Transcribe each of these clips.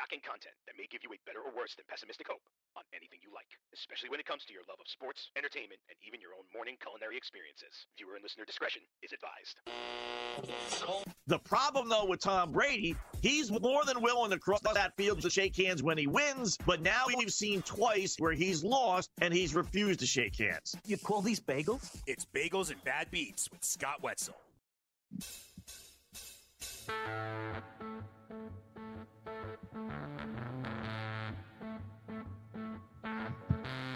shocking content that may give you a better or worse than pessimistic hope on anything you like, especially when it comes to your love of sports, entertainment, and even your own morning culinary experiences. Viewer and listener discretion is advised. The problem, though, with Tom Brady, he's more than willing to cross that field to shake hands when he wins, but now we've seen twice where he's lost and he's refused to shake hands. You call these bagels? It's Bagels and Bad Beats with Scott Wetzel.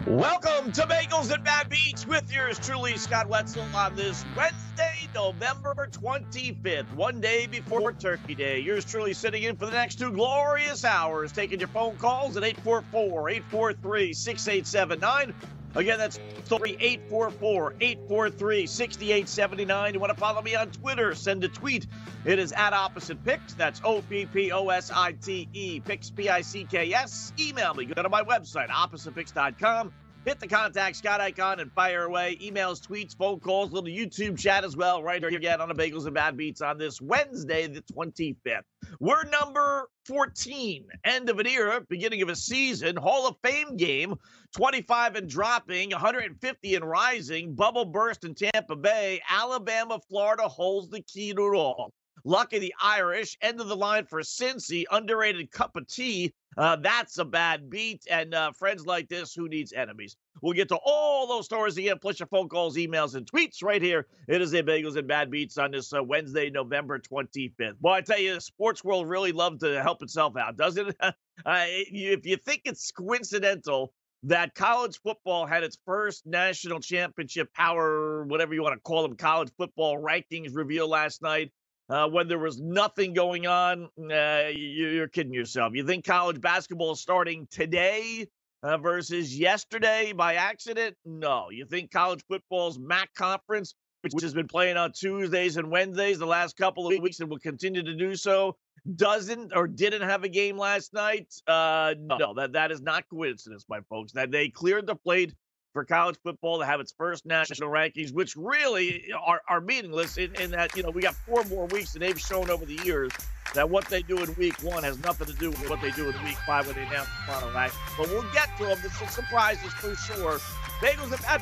Welcome to Bagels and Bad Beats with yours truly, Scott Wetzel, on this Wednesday, November 25th, one day before Turkey Day. Yours truly sitting in for the next two glorious hours, taking your phone calls at 844 843 6879. Again, that's 844 843 6879. You want to follow me on Twitter? Send a tweet. It is at Opposite Picks. That's O P P O S I T E, Picks P I C K S. Email me. Go to my website, oppositepicks.com. Hit the contact Scott icon and fire away. Emails, tweets, phone calls, little YouTube chat as well, right here again on the Bagels and Bad Beats on this Wednesday, the 25th. We're number 14, end of an era, beginning of a season, Hall of Fame game, 25 and dropping, 150 and rising, bubble burst in Tampa Bay, Alabama, Florida holds the key to it all. Lucky the Irish, end of the line for Cincy, underrated cup of tea. Uh, that's a bad beat. And uh, friends like this, who needs enemies? We'll get to all those stories again, plus your phone calls, emails, and tweets right here. It is a Bagels and Bad Beats on this uh, Wednesday, November 25th. Well, I tell you, the sports world really loves to help itself out, doesn't it? uh, if you think it's coincidental that college football had its first national championship power, whatever you want to call them, college football rankings reveal last night uh, when there was nothing going on. Uh, you're kidding yourself. You think college basketball is starting today uh, versus yesterday by accident? No. You think college football's MAC conference, which has been playing on Tuesdays and Wednesdays the last couple of weeks and will continue to do so, doesn't or didn't have a game last night? Uh, no, that that is not coincidence, my folks. That they cleared the plate for college football to have its first national rankings, which really are, are meaningless in, in, that, you know, we got four more weeks and they've shown over the years that what they do in week one has nothing to do with what they do in week five when they announce the final rank. But we'll get to them. There's some surprises for sure. Bagels and Bad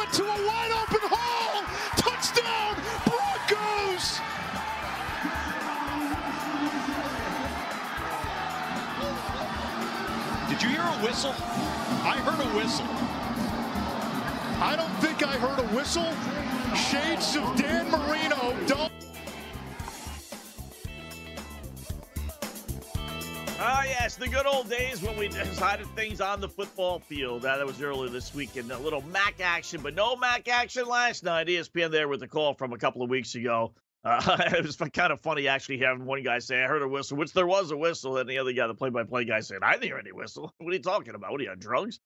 It to a wide open hole. Touchdown, Broncos! Did you hear a whistle? I heard a whistle. I don't think I heard a whistle. Shades of Dan Marino. Don't. Ah, yes, the good old days when we decided things on the football field. Uh, that was earlier this weekend. A little MAC action, but no MAC action last night. ESPN there with a call from a couple of weeks ago. Uh, it was kind of funny actually having one guy say, I heard a whistle, which there was a whistle, and the other guy, the play by play guy, said, I didn't hear any whistle. What are you talking about? What are you on drugs?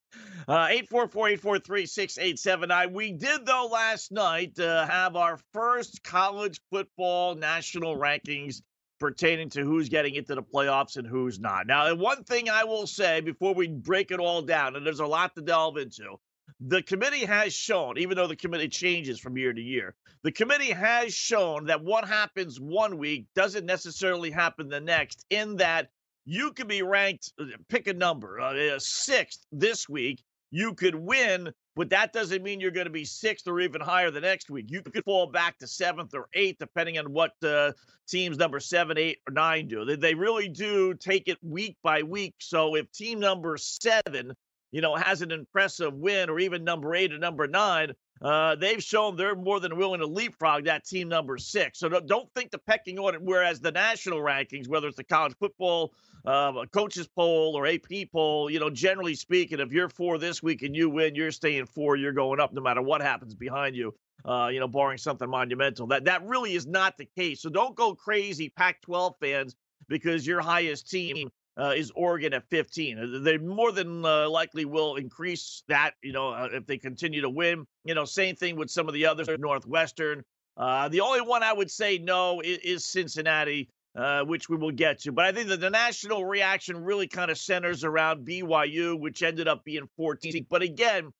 Uh, 844 843 6879. We did, though, last night uh, have our first college football national rankings pertaining to who's getting into the playoffs and who's not. Now, one thing I will say before we break it all down, and there's a lot to delve into, the committee has shown, even though the committee changes from year to year, the committee has shown that what happens one week doesn't necessarily happen the next, in that you could be ranked, uh, pick a number, uh, sixth this week. You could win, but that doesn't mean you're going to be sixth or even higher the next week. You could fall back to seventh or eighth, depending on what uh, teams number seven, eight, or nine do. They, they really do take it week by week. So if team number seven, you know, has an impressive win, or even number eight or number nine, uh, they've shown they're more than willing to leapfrog that team number six. So don't think the pecking order, whereas the national rankings, whether it's the college football uh, coaches poll or AP poll, you know, generally speaking, if you're four this week and you win, you're staying four, you're going up no matter what happens behind you. Uh, you know, barring something monumental. That that really is not the case. So don't go crazy, Pac-12 fans, because your highest team uh, is Oregon at 15. Uh, they more than uh, likely will increase that, you know, uh, if they continue to win. You know, same thing with some of the others, Northwestern. Uh, the only one I would say no is, is Cincinnati, uh, which we will get to. But I think that the national reaction really kind of centers around BYU, which ended up being 14. But again,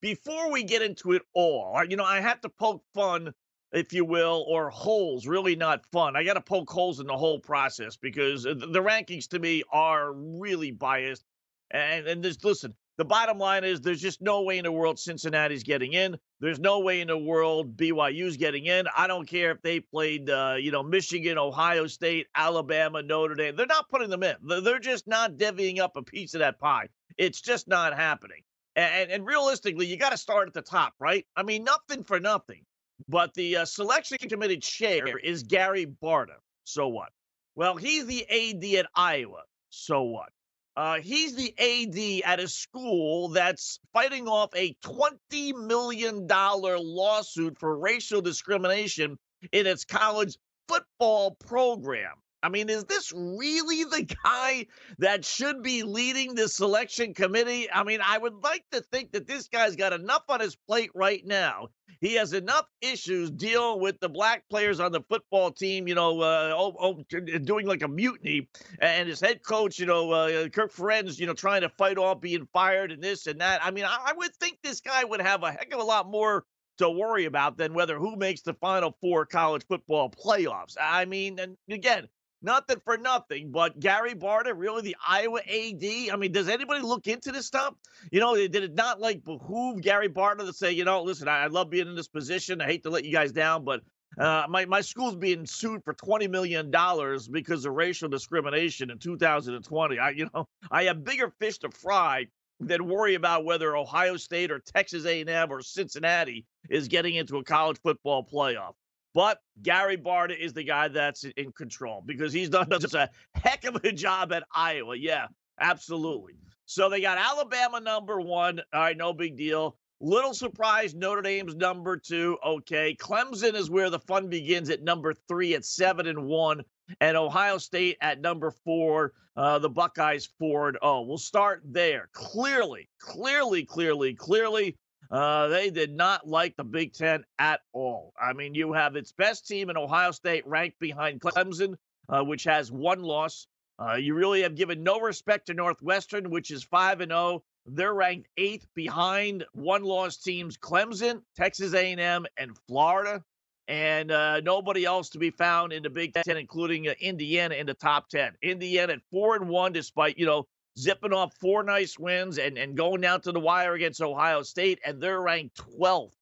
before we get into it all, you know, I have to poke fun if you will, or holes. Really not fun. I got to poke holes in the whole process because the rankings to me are really biased. And and listen, the bottom line is there's just no way in the world Cincinnati's getting in. There's no way in the world BYU's getting in. I don't care if they played, uh, you know, Michigan, Ohio State, Alabama, Notre Dame. They're not putting them in. They're just not divvying up a piece of that pie. It's just not happening. And, and realistically, you got to start at the top, right? I mean, nothing for nothing. But the uh, selection committee chair is Gary Barta. So what? Well, he's the AD at Iowa. So what? Uh, he's the AD at a school that's fighting off a $20 million lawsuit for racial discrimination in its college football program. I mean, is this really the guy that should be leading the selection committee? I mean, I would like to think that this guy's got enough on his plate right now. He has enough issues dealing with the black players on the football team, you know, uh, oh, oh, doing like a mutiny, and his head coach, you know, uh, Kirk Ferentz, you know, trying to fight off being fired and this and that. I mean, I would think this guy would have a heck of a lot more to worry about than whether who makes the final four college football playoffs. I mean, and again, Nothing for nothing, but Gary Barta, really the Iowa AD. I mean, does anybody look into this stuff? You know, did it not like behoove Gary Barta to say, you know, listen, I, I love being in this position. I hate to let you guys down, but uh, my my school's being sued for twenty million dollars because of racial discrimination in 2020. I, you know, I have bigger fish to fry than worry about whether Ohio State or Texas A&M or Cincinnati is getting into a college football playoff. But Gary Barta is the guy that's in control because he's done just a heck of a job at Iowa. Yeah, absolutely. So they got Alabama number one. All right, no big deal. Little surprise, Notre Dame's number two. Okay. Clemson is where the fun begins at number three at seven and one. And Ohio State at number four. Uh, the Buckeyes forward. Oh, we'll start there. Clearly, clearly, clearly, clearly, uh, they did not like the Big Ten at all. I mean, you have its best team in Ohio State ranked behind Clemson, uh, which has one loss. Uh, you really have given no respect to Northwestern, which is 5 and 0. They're ranked eighth behind one loss teams Clemson, Texas A&M, and Florida. And uh, nobody else to be found in the Big Ten, including uh, Indiana in the top 10. Indiana at 4 and 1, despite, you know, zipping off four nice wins and, and going down to the wire against Ohio State, and they're ranked 12th.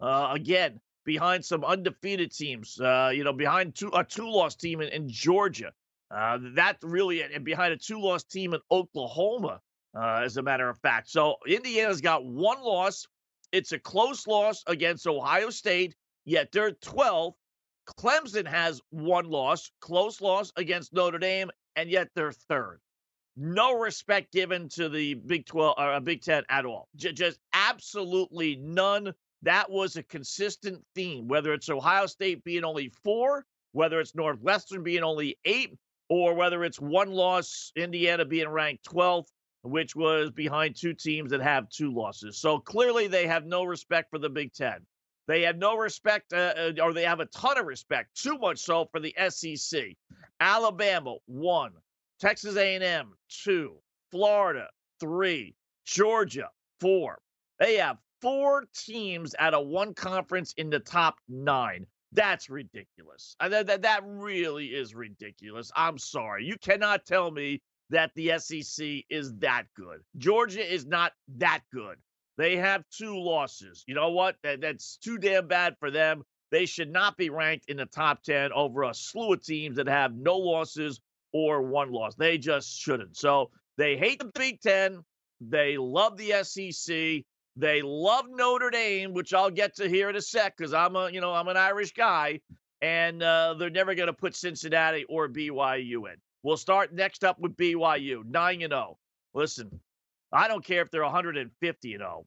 Uh, again, behind some undefeated teams, uh, you know, behind two, a two loss team in, in Georgia. Uh, that really, and behind a two loss team in Oklahoma, uh, as a matter of fact. So Indiana's got one loss. It's a close loss against Ohio State, yet they're 12th. Clemson has one loss, close loss against Notre Dame, and yet they're third no respect given to the Big 12 or uh, Big 10 at all. J- just absolutely none. That was a consistent theme, whether it's Ohio State being only four, whether it's Northwestern being only eight, or whether it's one loss, Indiana being ranked 12th, which was behind two teams that have two losses. So clearly they have no respect for the Big 10. They have no respect, uh, uh or they have a ton of respect, too much so for the SEC. Alabama, one. Texas A&M, two. Florida, three. Georgia, four. They have four teams out of one conference in the top nine. That's ridiculous. Uh, that, that, that really is ridiculous. I'm sorry. You cannot tell me that the SEC is that good. Georgia is not that good. They have two losses. You know what? That, that's too damn bad for them. They should not be ranked in the top 10 over a slew of teams that have no losses or one loss. They just shouldn't. So they hate the Big Ten. They love the SEC. They love Notre Dame, which I'll get to here in a sec because I'm a, you know, I'm an Irish guy, and uh, they're never going to put Cincinnati or BYU in. We'll start next up with BYU, nine and zero. Listen, I don't care if they're 150 and 0.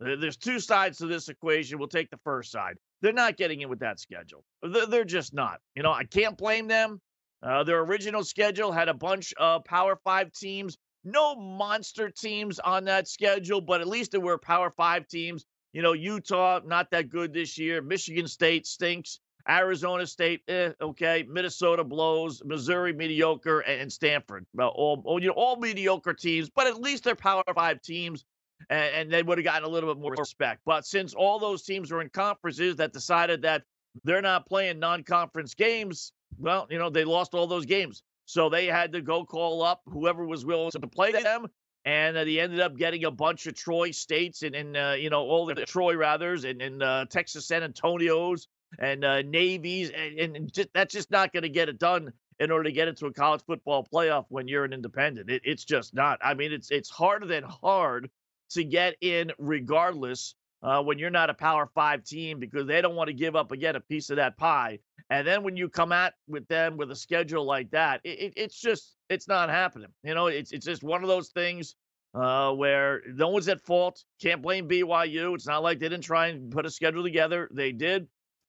There's two sides to this equation. We'll take the first side. They're not getting in with that schedule. They're just not. You know, I can't blame them. Uh, their original schedule had a bunch of Power Five teams. No monster teams on that schedule, but at least there were Power Five teams. You know, Utah, not that good this year. Michigan State stinks. Arizona State, eh, okay. Minnesota blows. Missouri mediocre, and Stanford, well, all you know, all mediocre teams. But at least they're Power Five teams, and, and they would have gotten a little bit more respect. But since all those teams were in conferences that decided that they're not playing non-conference games, well, you know, they lost all those games. So they had to go call up whoever was willing to play them. And uh, they ended up getting a bunch of Troy states and, and uh, you know, all the Troy Rathers and, and uh, Texas San Antonios and uh, Navies. And, and just, that's just not going to get it done in order to get into a college football playoff when you're an independent. It, it's just not. I mean, it's it's harder than hard to get in regardless uh, when you're not a Power Five team because they don't want to give up again a piece of that pie. And then when you come at with them with a schedule like that, it, it, it's just it's not happening. You know, it's it's just one of those things uh, where no one's at fault. Can't blame BYU. It's not like they didn't try and put a schedule together. They did.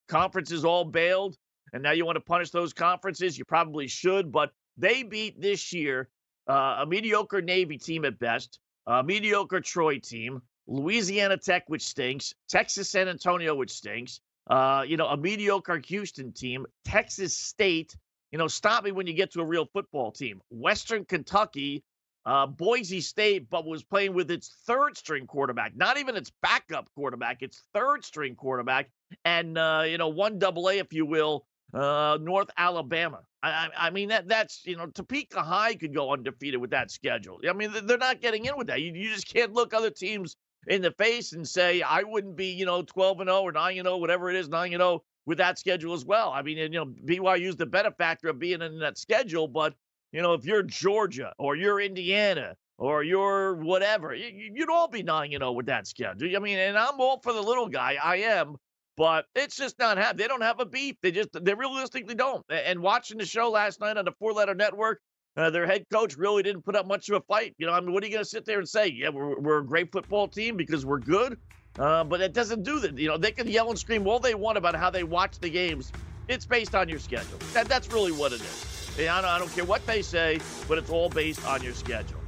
Conferences all bailed, and now you want to punish those conferences. You probably should, but they beat this year uh, a mediocre Navy team at best, a mediocre Troy team, Louisiana Tech, which stinks, Texas San Antonio, which stinks, uh, you know, a mediocre Houston team, Texas State. You know, stop me when you get to a real football team. Western Kentucky, uh, Boise State, but was playing with its third string quarterback, not even its backup quarterback, its third string quarterback, and uh, you know, one double A, if you will, uh, North Alabama. I, I, mean that that's you know Topeka High could go undefeated with that schedule. I mean they're not getting in with that. You, you just can't look other teams in the face and say I wouldn't be, you know, 12 and 0 or 9 and 0, whatever it is, 9 and 0 with that schedule as well. I mean, and, you know, BYU's the benefactor of being in that schedule, but you know, if you're Georgia or you're Indiana or you're whatever, you'd all be 9 and 0 with that schedule. I mean, and I'm all for the little guy. I am, but it's just not have. They don't have a beef. They just they realistically don't. And watching the show last night on the Four Letter Network, uh, their head coach really didn't put up much of a fight. You know, I mean, what are you going to sit there and say? Yeah, we're, we're a great football team because we're good. Uh, but it doesn't do that. You know, they can yell and scream all they want about how they watch the games. It's based on your schedule. That, that's really what it is. I don't, I don't care what they say, but it's all based on your schedule.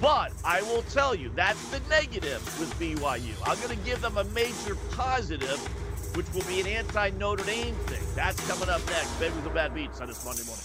But I will tell you, that's the negative with BYU. I'm going to give them a major positive, which will be an anti Notre Dame thing. That's coming up next. Baby with Bad Beats on this Monday morning.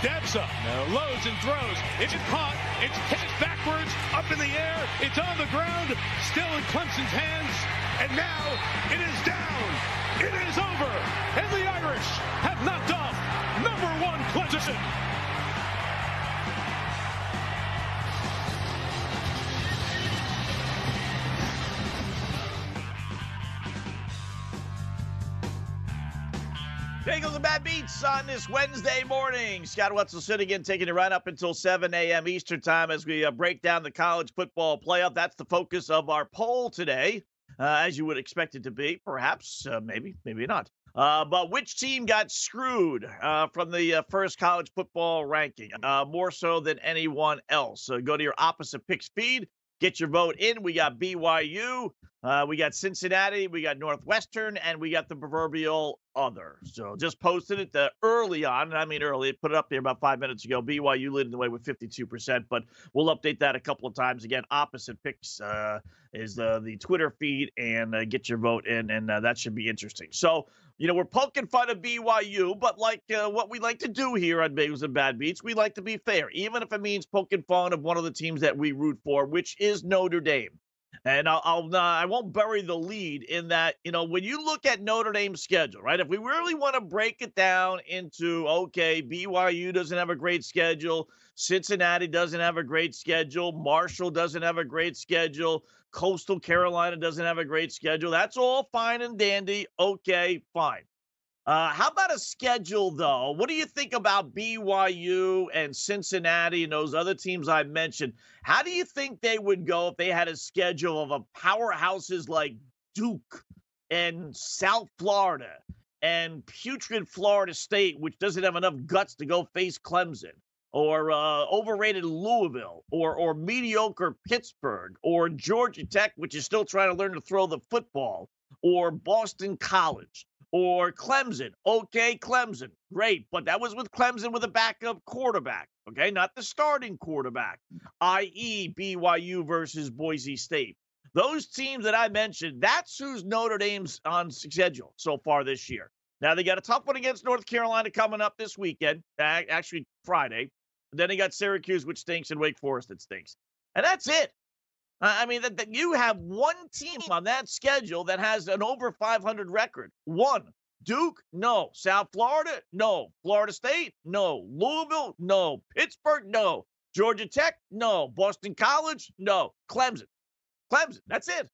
steps up, loads and throws. It's caught. It's hit backwards, up in the air. It's on the ground, still in Clemson's hands. And now it is down. It is over. And the Irish have knocked off number one Clemson. Bagels and Bad Beats on this Wednesday morning. Scott Wetzel sitting in, taking it right up until 7 a.m. Eastern Time as we uh, break down the college football playoff. That's the focus of our poll today, uh, as you would expect it to be. Perhaps, uh, maybe, maybe not. Uh, but which team got screwed uh, from the uh, first college football ranking more so than anyone else? Go to your opposite picks feed Get your vote in. We got BYU, uh, we got Cincinnati, we got Northwestern, and we got the proverbial other. So just posted it the early on. and I mean, early. Put it up there about five minutes ago. BYU leading the way with 52%, but we'll update that a couple of times. Again, opposite picks uh, is the, the Twitter feed, and uh, get your vote in, and uh, that should be interesting. So, you know, we're poking fun of BYU, but like uh, what we like to do here on Bagels and Bad Beats, we like to be fair, even if it means poking fun of one of the teams that we root for, which is Notre Dame. And I'll, I'll uh, I won't bury the lead in that you know when you look at Notre Dame's schedule, right? If we really want to break it down into okay, BYU doesn't have a great schedule, Cincinnati doesn't have a great schedule, Marshall doesn't have a great schedule, Coastal Carolina doesn't have a great schedule. That's all fine and dandy. Okay, fine. Uh, how about a schedule, though? What do you think about BYU and Cincinnati and those other teams I mentioned? How do you think they would go if they had a schedule of a powerhouses like Duke and South Florida and putrid Florida State, which doesn't have enough guts to go face Clemson? Or uh, overrated Louisville, or or mediocre Pittsburgh, or Georgia Tech, which is still trying to learn to throw the football, or Boston College or Clemson. Okay, Clemson. Great. But that was with Clemson with a backup quarterback. Okay, not the starting quarterback, i.e., BYU versus Boise State. Those teams that I mentioned, that's who's Notre Dame's on schedule so far this year. Now they got a tough one against North Carolina coming up this weekend, actually Friday. Then they got Syracuse, which stinks, and Wake Forest that stinks. And that's it. I mean, that, that you have one team on that schedule that has an over 500 record. One. Duke? No. South Florida? No. Florida State? No. Louisville? No. Pittsburgh? No. Georgia Tech? No. Boston College? No. Clemson. Clemson. That's it.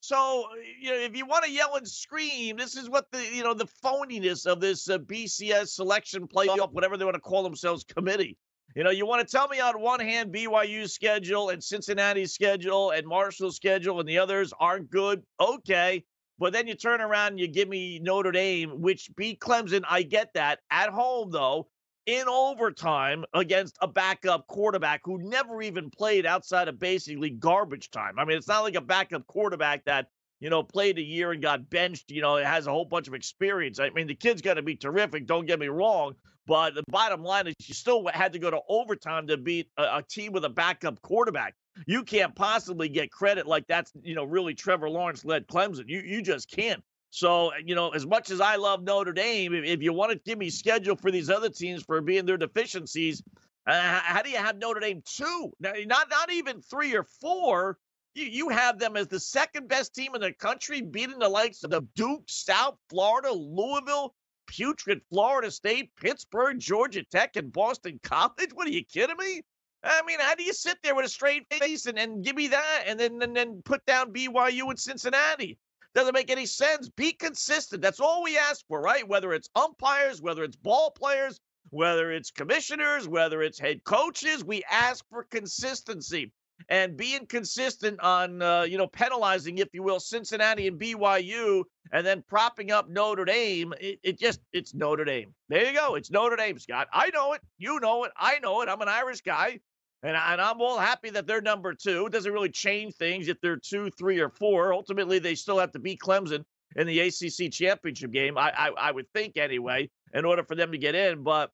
So, you know, if you want to yell and scream, this is what the, you know, the phoniness of this uh, BCS selection playoff, whatever they want to call themselves, committee. You know, you want to tell me on one hand BYU's schedule and Cincinnati's schedule and Marshall's schedule and the others aren't good. Okay. But then you turn around and you give me Notre Dame, which beat Clemson. I get that. At home, though, in overtime against a backup quarterback who never even played outside of basically garbage time. I mean, it's not like a backup quarterback that, you know, played a year and got benched, you know, it has a whole bunch of experience. I mean, the kid's going to be terrific. Don't get me wrong. But the bottom line is you still had to go to overtime to beat a, a team with a backup quarterback. You can't possibly get credit like that's, you know, really Trevor Lawrence led Clemson. You you just can't. So, you know, as much as I love Notre Dame, if, you want to give me schedule for these other teams for being their deficiencies, uh, how do you have Notre Dame two? Not not even three or four. You, you have them as the second best team in the country, beating the likes of the Duke, South Florida, Louisville, putrid Florida State, Pittsburgh, Georgia Tech, and Boston College? What are you kidding me? I mean, how do you sit there with a straight face and, and give me that and then and then put down BYU and Cincinnati? Doesn't make any sense. Be consistent. That's all we ask for, right? Whether it's umpires, whether it's ball players, whether it's commissioners, whether it's head coaches, we ask for consistency and being consistent on, uh, you know, penalizing, if you will, Cincinnati and BYU, and then propping up Notre Dame. It, it, just, it's Notre Dame. There you go. It's Notre Dame, Scott. I know it. You know it. I know it. I'm an Irish guy, and, I, and I'm all happy that they're number two. It doesn't really change things if they're two, three, or four. Ultimately, they still have to beat Clemson in the ACC championship game. I, I, I would think anyway, in order for them to get in, but.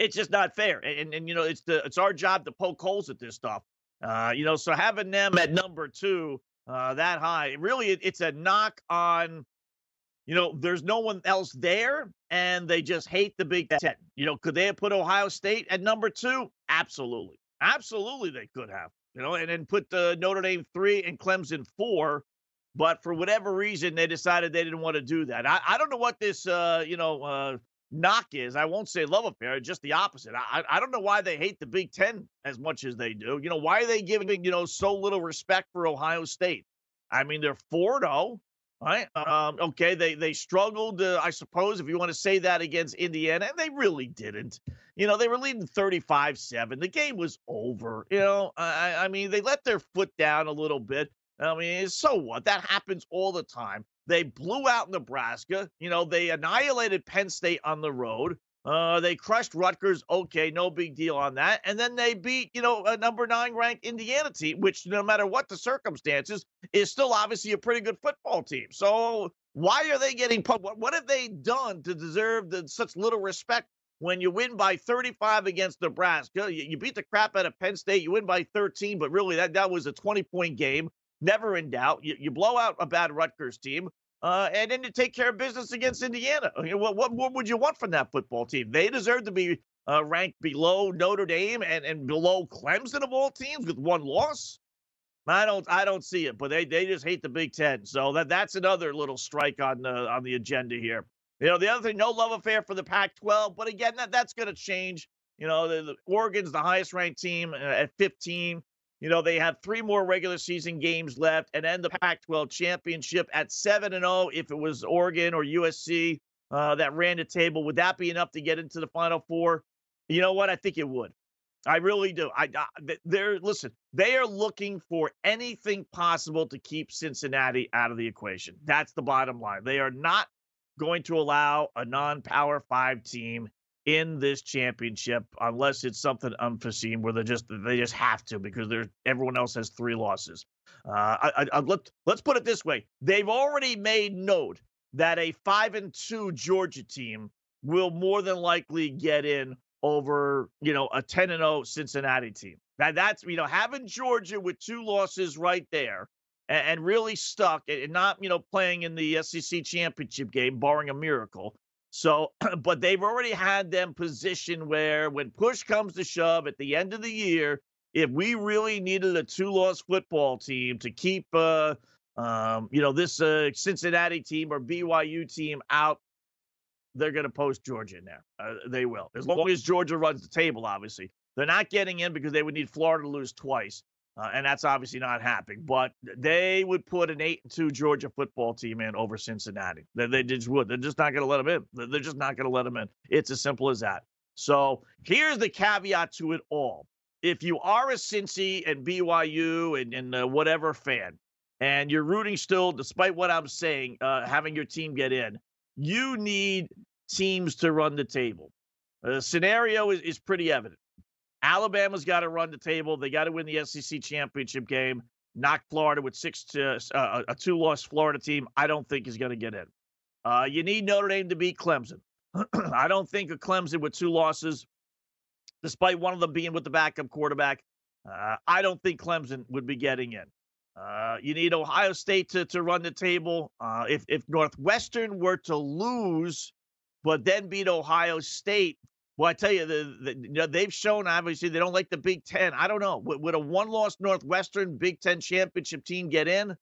It's just not fair, and, and, you know it's the it's our job to poke holes at this stuff. Uh, you know, so having them at number two, uh, that high, really, it, it's a knock on. You know, there's no one else there, and they just hate the Big Ten. You know, could they have put Ohio State at number two? Absolutely, absolutely, they could have. You know, and then put the Notre Dame three and Clemson four. But for whatever reason, they decided they didn't want to do that. I, I don't know what this, uh, you know, uh, knock is. I won't say love affair, just the opposite. I, I don't know why they hate the Big Ten as much as they do. You know, why are they giving, you know, so little respect for Ohio State? I mean, they're 4 0, right? Um, okay, they, they struggled, uh, I suppose, if you want to say that against Indiana, and they really didn't. You know, they were leading 35 7. The game was over. You know, I, I mean, they let their foot down a little bit. I mean, so what? That happens all the time. They blew out Nebraska. You know, they annihilated Penn State on the road. Uh, they crushed Rutgers. Okay, no big deal on that. And then they beat, you know, a number nine ranked Indiana team, which no matter what the circumstances is still obviously a pretty good football team. So why are they getting put? What, what have they done to deserve the, such little respect when you win by 35 against Nebraska? You, you beat the crap out of Penn State. You win by 13, but really that, that was a 20 point game. Never in doubt. You, you blow out a bad Rutgers team. Uh, and then to take care of business against Indiana. Mean, what, what, what would you want from that football team? They deserve to be uh, ranked below Notre Dame and, and below Clemson of all teams with one loss. I don't I don't see it, but they they just hate the Big Ten. So that that's another little strike on the on the agenda here. You know, the other thing, no love affair for the Pac-12, but again, that that's going to change. You know, the, the Oregon's the highest ranked team uh, at 15. You know, they have three more regular season games left and end the Pac 12 championship at 7 and 0. If it was Oregon or USC uh, that ran the table, would that be enough to get into the Final Four? You know what? I think it would. I really do. I, I they're listen. They are looking for anything possible to keep Cincinnati out of the equation. That's the bottom line. They are not going to allow a non-power five team in this championship unless it's something unforeseen where they just they just have to because there's everyone else has three losses. Uh, I, I, let, let's put it this way: they've already made note that a five and two Georgia team will more than likely get in over you know a 10 and 0 Cincinnati team. That that's you know having Georgia with two losses right there and, and really stuck and not you know playing in the SEC championship game, barring a miracle. So, but they've already had them positioned where when push comes to shove at the end of the year, if we really needed a two-loss football team to keep, uh, um, you know, this uh, Cincinnati team or BYU team out, they're going to post Georgia in there. Uh, they will, as long as Georgia runs the table. Obviously, they're not getting in because they would need Florida to lose twice. Uh, and that's obviously not happening. But they would put an eight and two Georgia football team in over Cincinnati. They, they just would. They're just not going to let them in. They're just not going to let them in. It's as simple as that. So here's the caveat to it all. If you are a Cincy and BYU and, and uh, whatever fan, and you're rooting still, despite what I'm saying, uh, having your team get in, you need teams to run the table. The scenario is, is pretty evident. Alabama's got to run the table. They got to win the SEC championship game. Knock Florida with six to uh, a two loss Florida team. I don't think is going to get in. Uh, you need Notre Dame to beat Clemson. I don't think a Clemson with two losses, despite one of them being with the backup quarterback, uh, I don't think Clemson would be getting in. Uh, you need Ohio State to, to run the table. Uh, if if Northwestern were to lose, but then beat Ohio State, well, I tell you, the, the you know, they've shown obviously they don't like the Big Ten. I don't know. Would, would a one-loss Northwestern Big Ten championship team get in?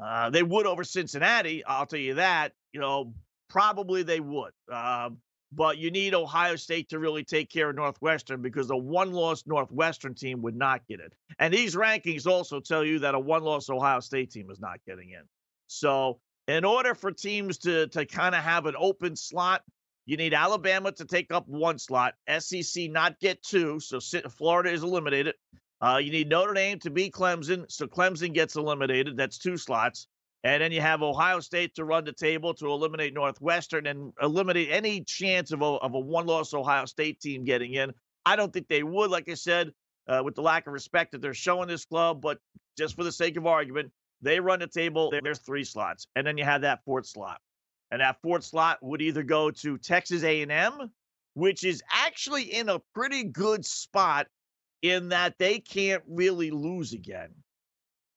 Uh, they would over Cincinnati. I'll tell you that. You know, probably they would. Um, but you need Ohio State to really take care of Northwestern because a one-loss Northwestern team would not get it. And these rankings also tell you that a one-loss Ohio State team is not getting in. So, in order for teams to to kind of have an open slot, you need Alabama to take up one slot, SEC not get two, so Florida is eliminated. Uh, you need Notre Dame to beat Clemson, so Clemson gets eliminated. That's two slots. And then you have Ohio State to run the table to eliminate Northwestern and eliminate any chance of a, of a one loss Ohio State team getting in. I don't think they would, like I said, uh, with the lack of respect that they're showing this club. But just for the sake of argument, they run the table. There's three slots. And then you have that fourth slot and that fourth slot would either go to Texas A&M, which is actually in a pretty good spot in that they can't really lose again.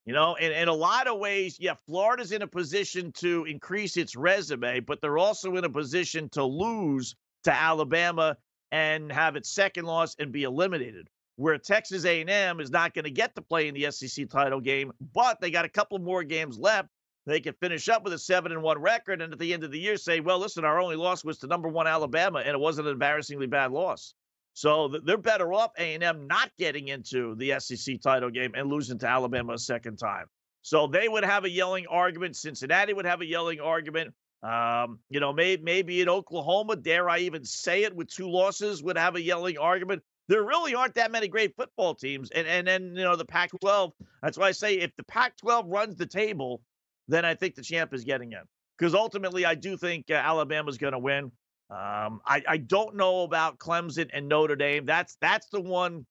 You know, in, in a lot of ways, yeah, Florida's in a position to increase its resume, but they're also in a position to lose to Alabama and have its second loss and be eliminated. Where Texas A&M is not going to get to play in the SEC title game, but they got a couple more games left they can finish up with a seven and one record, and at the end of the year say, "Well, listen, our only loss was to number one Alabama, and it wasn't an embarrassingly bad loss." So they're better off A and M not getting into the SEC title game and losing to Alabama a second time. So they would have a yelling argument. Cincinnati would have a yelling argument. Um, you know, maybe maybe in Oklahoma, dare I even say it, with two losses, would have a yelling argument. There really aren't that many great football teams, and and then you know the Pac-12. That's why I say if the Pac-12 runs the table then I think the champ is getting in. Because ultimately, I do think uh, Alabama's going to win. Um, I, I don't know about Clemson and Notre Dame. That's that's the one,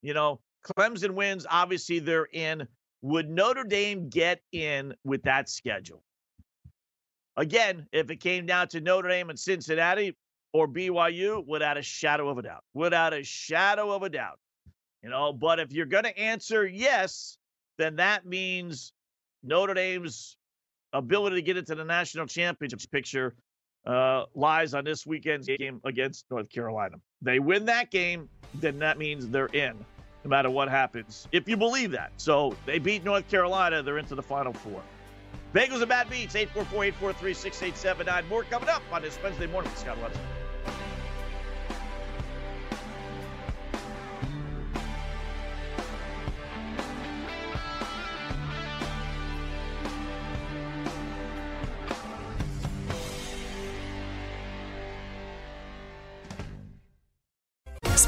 you know, Clemson wins. Obviously, they're in. Would Notre Dame get in with that schedule? Again, if it came down to Notre Dame and Cincinnati or BYU, without a shadow of a doubt, without a shadow of a doubt, you know. But if you're going to answer yes, then that means Notre Dame's ability to get into the national championship picture uh, lies on this weekend's game against North Carolina. They win that game, then that means they're in, no matter what happens. If you believe that. So they beat North Carolina, they're into the Final Four. Bagels and Bad Beats, 844-843-6879. More coming up on this Wednesday morning Scott Wetzel.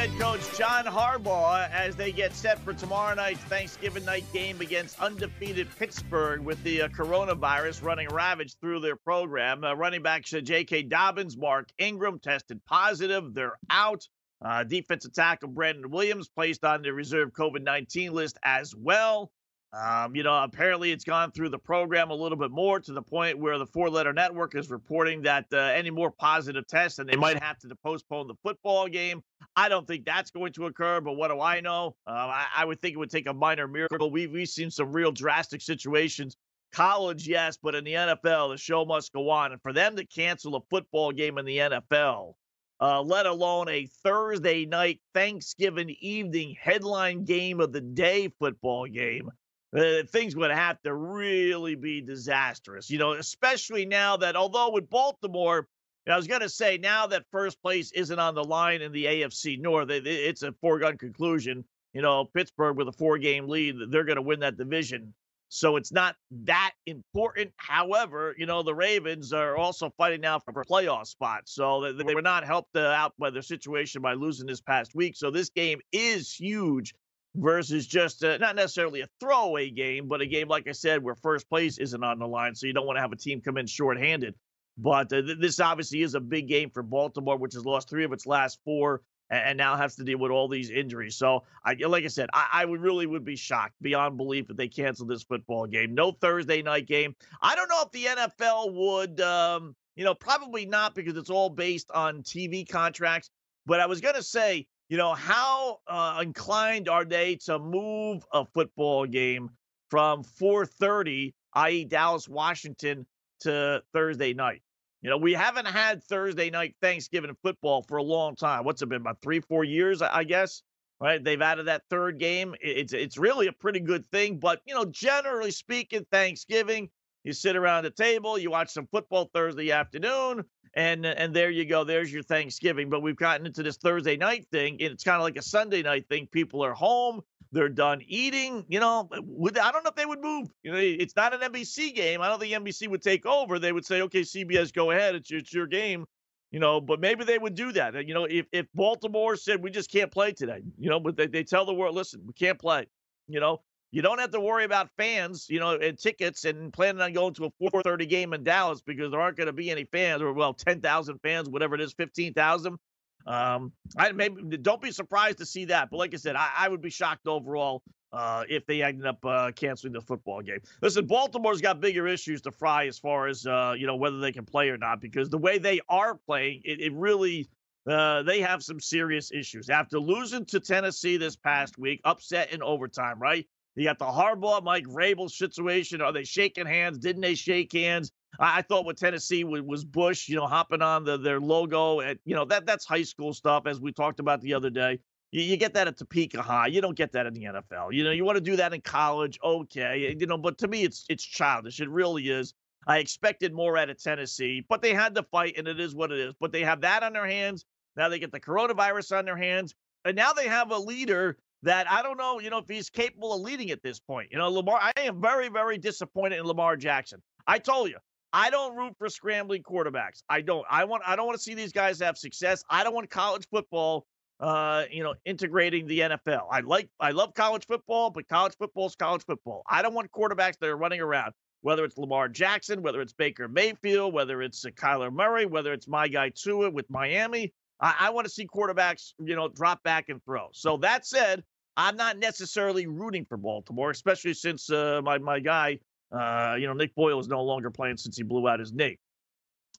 head coach John Harbaugh as they get set for tomorrow night's Thanksgiving night game against undefeated Pittsburgh with the uh, coronavirus running ravage through their program. Uh, running backs uh, J.K. Dobbins, Mark Ingram tested positive. They're out. Uh, defensive tackle Brandon Williams placed on the reserve COVID 19 list as well. Um, you know, apparently it's gone through the program a little bit more to the point where the four letter network is reporting that uh, any more positive tests and they might have to postpone the football game. I don't think that's going to occur, but what do I know? Uh, I, I, would think it would take a minor miracle. We've, we've seen some real drastic situations. College, yes, but in the NFL, the show must go on. And for them to cancel a football game in the NFL, uh, let alone a Thursday night Thanksgiving evening headline game of the day football game uh, things would have to really be disastrous, you know, especially now that although with Baltimore, I was going to say now that first place isn't on the line in the AFC North, it's a foregone conclusion. You know, Pittsburgh with a four game lead, they're going to win that division. So it's not that important. However, you know, the Ravens are also fighting now for a playoff spot. So they, were not helped uh, out by their situation by losing this past week. So this game is huge versus just a, not necessarily a throwaway game, but a game, like I said, where first place isn't on the line. So you don't want to have a team come in shorthanded. But uh, th- this obviously is a big game for Baltimore, which has lost three of its last four and, and now has to deal with all these injuries. So, I, like I said, I, I would really would be shocked beyond belief if they cancel this football game. No Thursday night game. I don't know if the NFL would, um, you know, probably not because it's all based on TV contracts. But I was going to say, you know, how uh, inclined are they to move a football game from 4:30, i.e., Dallas, Washington, to Thursday night? You know, we haven't had Thursday night Thanksgiving football for a long time. What's it been about three, four years, I guess? Right? They've added that third game. It's it's really a pretty good thing. But you know, generally speaking, Thanksgiving, you sit around the table, you watch some football Thursday afternoon, and and there you go. There's your Thanksgiving. But we've gotten into this Thursday night thing. And it's kind of like a Sunday night thing. People are home. They're done eating. You know, would I don't know if they would move. You know, it's not an NBC game. I don't think NBC would take over. They would say, okay, CBS, go ahead. It's your, it's your game. You know, but maybe they would do that. You know, if if Baltimore said we just can't play today, you know, but they, they tell the world, listen, we can't play. You know, you don't have to worry about fans, you know, and tickets and planning on going to a 4:30 game in Dallas because there aren't going to be any fans, or well, 10,000 fans, whatever it is, 15,000. Um, I maybe don't be surprised to see that, but like I said, I, I would be shocked overall uh, if they ended up uh, canceling the football game. Listen, Baltimore's got bigger issues to fry as far as uh, you know whether they can play or not because the way they are playing, it, it really. Uh, they have some serious issues after losing to Tennessee this past week, upset in overtime, right? You got the Harbaugh, Mike Vrabel situation. Are they shaking hands? Didn't they shake hands? I, thought with Tennessee was, Bush, you know, hopping on the, their logo. At, you know, that that's high school stuff, as we talked about the other day. You, you get that at Topeka High. You don't get that in the NFL. You know, you want to do that in college, okay. You know, but to me, it's it's childish. It really is. I expected more out of Tennessee, but they had to fight, and it is what it is. But they have that on their hands. Now they get the coronavirus on their hands, and now they have a leader that I don't know, you know, if he's capable of leading at this point. You know, Lamar, I am very, very disappointed in Lamar Jackson. I told you, I don't root for scrambling quarterbacks. I don't. I want. I don't want to see these guys have success. I don't want college football uh, you know, integrating the NFL. I like, I love college football, but college football is college football. I don't want quarterbacks that are running around, whether it's Lamar Jackson, whether it's Baker Mayfield, whether it's uh, Kyler Murray, whether it's my guy Tua with Miami. I, I want to see quarterbacks, you know, drop back and throw. So that said, I'm not necessarily rooting for Baltimore, especially since uh, my my guy, uh, you know, Nick Boyle is no longer playing since he blew out his knee.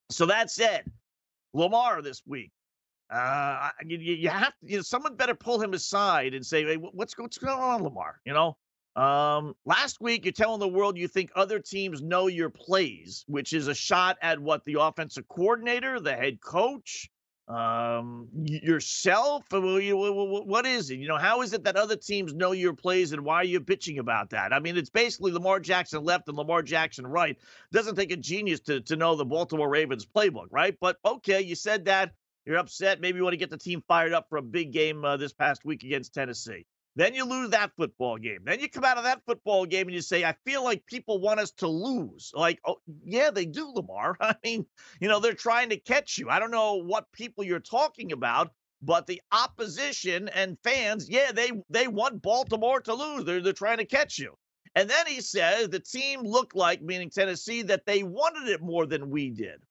So that said, Lamar this week, uh, you, you have to, you know, someone better pull him aside and say, hey, what's, what's going on, Lamar? You know, um, last week you're telling the world you think other teams know your plays, which is a shot at what the offensive coordinator, the head coach, um, yourself. What is it? You know, how is it that other teams know your plays and why are you bitching about that? I mean, it's basically Lamar Jackson left and Lamar Jackson right. Doesn't take a genius to, to know the Baltimore Ravens playbook, right? But okay, you said that. You're upset. Maybe you want to get the team fired up for a big game uh, this past week against Tennessee. Then you lose that football game. Then you come out of that football game and you say, I feel like people want us to lose. Like, oh, yeah, they do, Lamar. I mean, you know, they're trying to catch you. I don't know what people you're talking about, but the opposition and fans, yeah, they they want Baltimore to lose. They're, they're trying to catch you. And then he says the team looked like, meaning Tennessee, that they wanted it more than we did.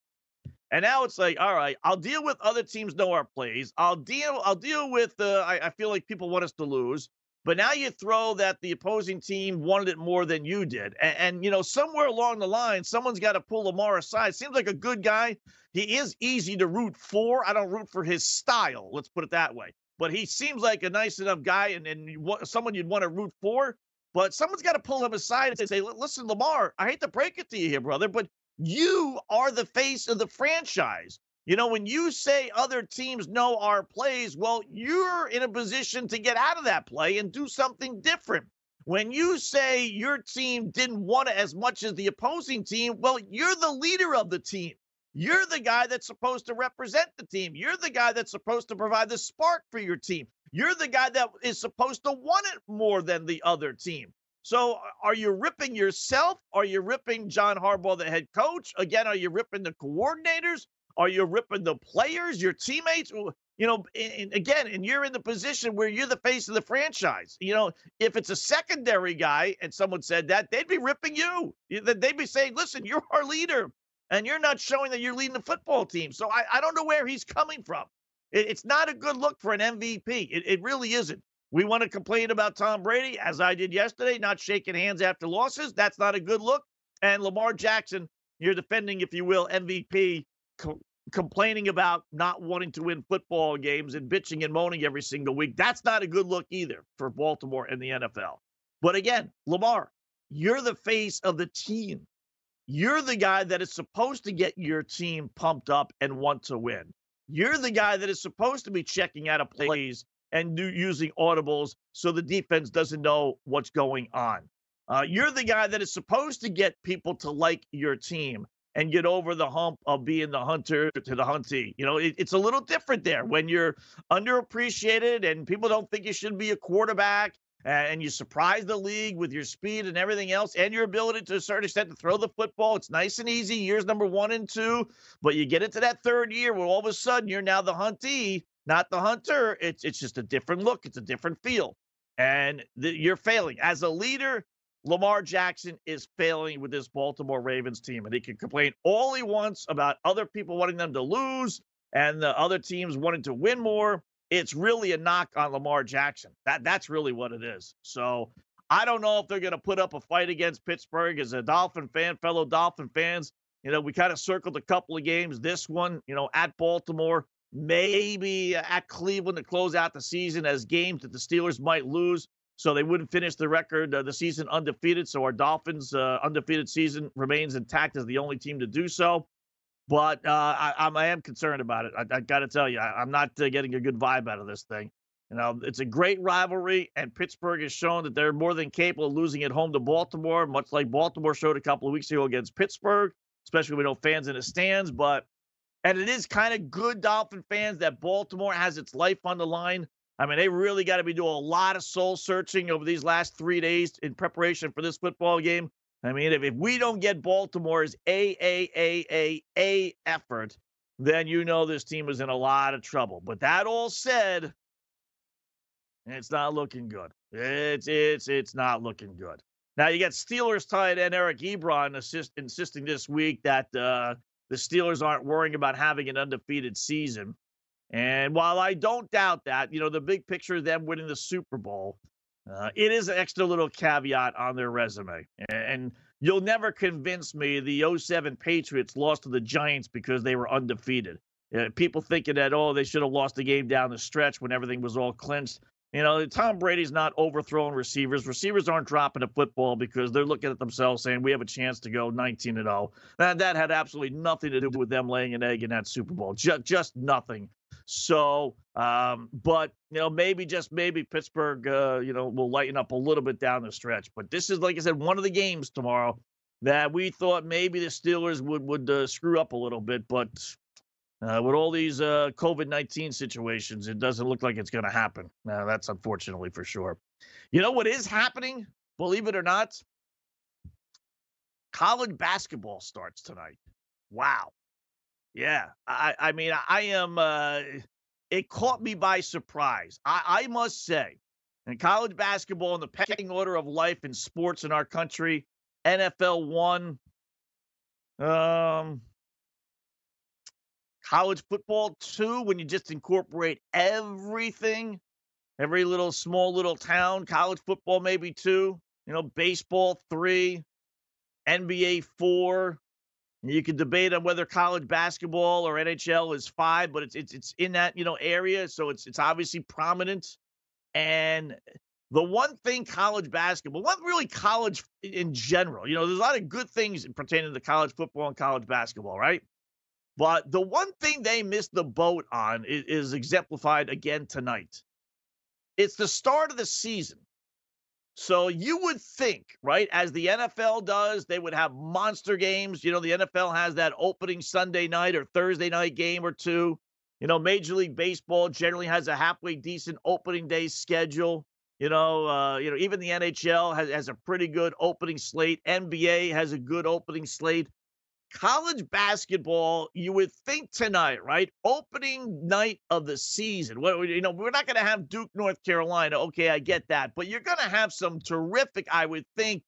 And now it's like, all right, I'll deal with other teams know our plays. I'll deal, I'll deal with. Uh, I, I feel like people want us to lose, but now you throw that the opposing team wanted it more than you did, and, and you know somewhere along the line, someone's got to pull Lamar aside. Seems like a good guy. He is easy to root for. I don't root for his style. Let's put it that way. But he seems like a nice enough guy, and and someone you'd want to root for. But someone's got to pull him aside and say, "Listen, Lamar, I hate to break it to you here, brother, but you are the face of the franchise. You know, when you say other teams know our plays, well, you're in a position to get out of that play and do something different. When you say your team didn't want it as much as the opposing team, well, you're the leader of the team. You're the guy that's supposed to represent the team. You're the guy that's supposed to provide the spark for your team. You're the guy that is supposed to want it more than the other team. So are you ripping yourself? Are you ripping John Harbaugh, the head coach? Again, are you ripping the coordinators? Are you ripping the players, your teammates? You know, and again, and you're in the position where you're the face of the franchise. You know, if it's a secondary guy and someone said that, they'd be ripping you. They'd be saying, listen, you're our leader and you're not showing that you're leading the football team. So I, I don't know where he's coming from. It, it's not a good look for an MVP. It, it really isn't. We want to complain about Tom Brady, as I did yesterday, not shaking hands after losses. That's not a good look. And Lamar Jackson, you're defending, if you will, MVP, co- complaining about not wanting to win football games and bitching and moaning every single week. That's not a good look either for Baltimore and the NFL. But again, Lamar, you're the face of the team. You're the guy that is supposed to get your team pumped up and want to win. You're the guy that is supposed to be checking out of plays and do, using audibles so the defense doesn't know what's going on. Uh, you're the guy that is supposed to get people to like your team and get over the hump of being the hunter to the huntee. You know, it, it's a little different there when you're underappreciated and people don't think you should be a quarterback and you surprise the league with your speed and everything else and your ability to a certain extent to throw the football. It's nice and easy, years number one and two. But you get into that third year where all of a sudden you're now the huntee not the hunter. It's it's just a different look. It's a different feel, and the, you're failing as a leader. Lamar Jackson is failing with this Baltimore Ravens team, and he can complain all he wants about other people wanting them to lose and the other teams wanting to win more. It's really a knock on Lamar Jackson. That that's really what it is. So I don't know if they're going to put up a fight against Pittsburgh as a Dolphin fan, fellow Dolphin fans. You know, we kind of circled a couple of games. This one, you know, at Baltimore, maybe at Cleveland to close out the season as games that the Steelers might lose. So they wouldn't finish the record, uh, the season undefeated. So our Dolphins' uh, undefeated season remains intact as the only team to do so. But uh, I, I, am concerned about it. I, I got to tell you, I, am not uh, getting a good vibe out of this thing. You know, it's a great rivalry, and Pittsburgh has shown that they're more than capable of losing at home to Baltimore, much like Baltimore showed a couple of weeks ago against Pittsburgh, especially with no fans in the stands. But and it is kind of good Dolphin fans that Baltimore has its life on the line. I mean, they really got to be doing a lot of soul searching over these last three days in preparation for this football game. I mean, if, if we don't get Baltimore's A A A A A effort, then you know this team is in a lot of trouble. But that all said, it's not looking good. It's it's it's not looking good. Now you got Steelers tight end Eric Ebron assist, insisting this week that uh, the Steelers aren't worrying about having an undefeated season. And while I don't doubt that, you know, the big picture of them winning the Super Bowl, uh, it is an extra little caveat on their resume. And you'll never convince me the 07 Patriots lost to the Giants because they were undefeated. Uh, people thinking that, oh, they should have lost the game down the stretch when everything was all clinched. You know, Tom Brady's not overthrowing receivers. Receivers aren't dropping a football because they're looking at themselves saying we have a chance to go 19 and 0. That that had absolutely nothing to do with them laying an egg in that Super Bowl. Just just nothing. So, um, but you know, maybe just maybe Pittsburgh, uh, you know, will lighten up a little bit down the stretch. But this is, like I said, one of the games tomorrow that we thought maybe the Steelers would would uh, screw up a little bit, but uh, with all these uh, COVID 19 situations, it doesn't look like it's going to happen. Now, that's unfortunately for sure. You know what is happening? Believe it or not, college basketball starts tonight. Wow. Yeah. I, I mean, I am, uh, it caught me by surprise. I, I must say, in college basketball, in the pecking order of life in sports in our country, NFL one, um, college football too when you just incorporate everything every little small little town college football maybe two you know baseball three nba four you can debate on whether college basketball or nhl is five but it's it's, it's in that you know area so it's it's obviously prominent and the one thing college basketball, what really college in general, you know, there's a lot of good things pertaining to college football and college basketball, right? But the one thing they missed the boat on is, is exemplified again tonight. It's the start of the season. So you would think, right, as the NFL does, they would have monster games. You know, the NFL has that opening Sunday night or Thursday night game or two. You know, Major League Baseball generally has a halfway decent opening day schedule. You know, uh, you know, even the NHL has, has a pretty good opening slate. NBA has a good opening slate college basketball, you would think tonight, right? Opening night of the season. What you know, we're not going to have Duke, North Carolina. Okay, I get that, but you're going to have some terrific, I would think,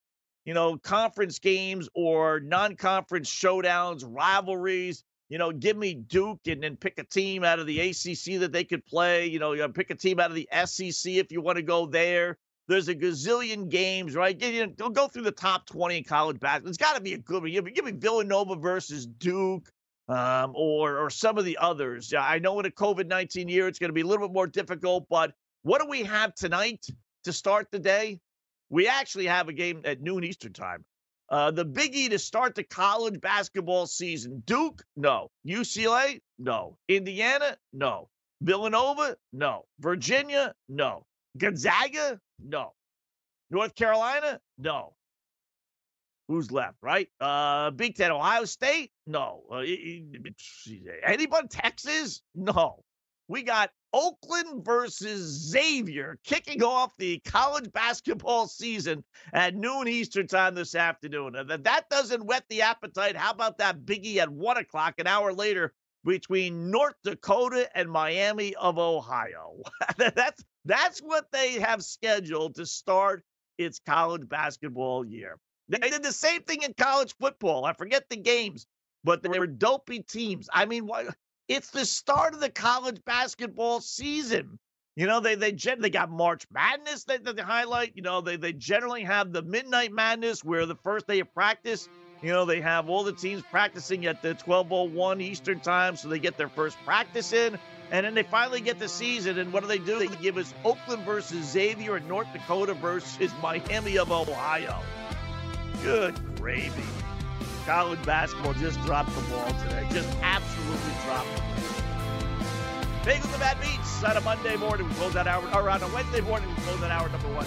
you know, conference games or non-conference showdowns, rivalries. You know, give me Duke and then pick a team out of the ACC that they could play. You know, pick a team out of the SEC if you want to go there. There's a gazillion games, right? You know, go through the top 20 in college basketball. It's got to be a good one. Give me, Villanova versus Duke um, or, or some of the others. I know in a COVID 19 year, it's going to be a little bit more difficult, but what do we have tonight to start the day? We actually have a game at noon Eastern time. Uh, the biggie to start the college basketball season Duke, no. UCLA, no. Indiana, no. Villanova, no. Virginia, no. Gonzaga, no. North Carolina? No. Who's left, right? Uh, Big Ten, Ohio State? No. Uh, anybody? Texas? No. We got Oakland versus Xavier kicking off the college basketball season at noon Eastern time this afternoon. And that doesn't whet the appetite, how about that biggie at one o'clock, an hour later, between North Dakota and Miami of Ohio? that's that's what they have scheduled to start its college basketball year. They did the same thing in college football. I forget the games, but they were dopey teams. I mean, it's the start of the college basketball season. You know, they they they got March Madness that, that they highlight. You know, they they generally have the Midnight Madness where the first day of practice, you know, they have all the teams practicing at the 12:01 Eastern time, so they get their first practice in. And then they finally get the season, and what do they do? They give us Oakland versus Xavier and North Dakota versus Miami of Ohio. Good gravy. College basketball just dropped the ball today. Just absolutely dropped it. Bagels and Bad Beats on a Monday morning. We close that hour, or on a Wednesday morning, we close that hour number one.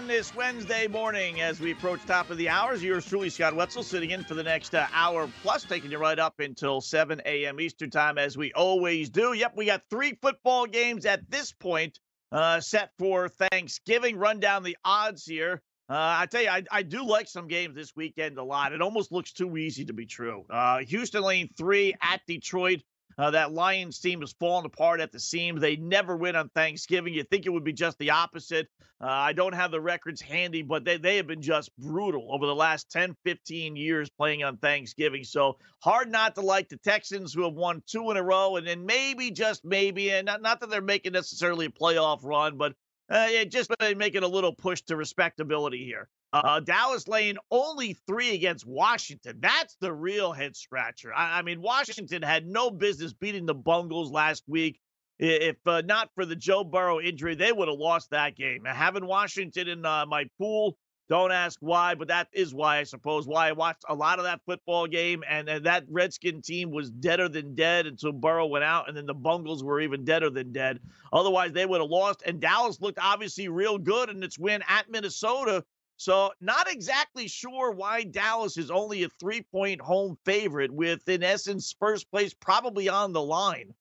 on this Wednesday morning as we approach top of the hours. Yours truly, Scott Wetzel, sitting in for the next uh, hour plus, taking you right up until 7 a.m. Eastern Time, as we always do. Yep, we got three football games at this point uh, set for Thanksgiving. Run down the odds here. Uh, I tell you, I, I do like some games this weekend a lot. It almost looks too easy to be true. Uh, Houston Lane 3 at Detroit. Uh, that Lions team has fallen apart at the seams. They never win on Thanksgiving. You think it would be just the opposite. Uh, I don't have the records handy, but they, they have been just brutal over the last 10, 15 years playing on Thanksgiving. So hard not to like the Texans who have won two in a row. And then maybe, just maybe, and not, not that they're making necessarily a playoff run, but uh, yeah, just making a little push to respectability here. Uh, Dallas laying only three against Washington. That's the real head scratcher. I, I mean, Washington had no business beating the Bungles last week. If uh, not for the Joe Burrow injury, they would have lost that game. Having Washington in uh, my pool, don't ask why, but that is why, I suppose, why I watched a lot of that football game. And, and that Redskin team was deader than dead until Burrow went out, and then the Bungles were even deader than dead. Otherwise, they would have lost. And Dallas looked obviously real good in its win at Minnesota. So, not exactly sure why Dallas is only a three point home favorite, with, in essence, first place probably on the line.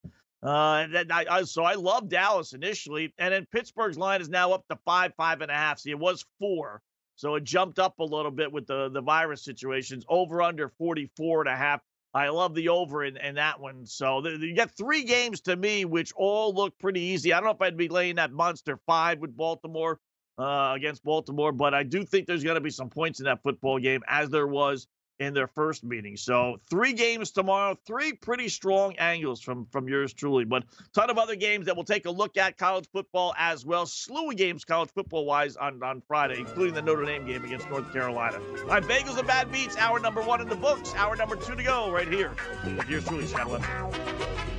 Uh, I, I, so I love Dallas initially, and then Pittsburgh's line is now up to five, five and a half. See, it was four, so it jumped up a little bit with the the virus situations. Over under 44 and a half. I love the over in, in that one. So you got three games to me, which all look pretty easy. I don't know if I'd be laying that monster five with Baltimore uh, against Baltimore, but I do think there's going to be some points in that football game, as there was in their first meeting. So three games tomorrow, three pretty strong angles from from yours truly, but ton of other games that we'll take a look at college football as well. Slew of games college football wise on, on Friday, including the Notre Dame game against North Carolina. All right, Bagels and Bad Beats, hour number one in the books, hour number two to go right here yours truly, Webster.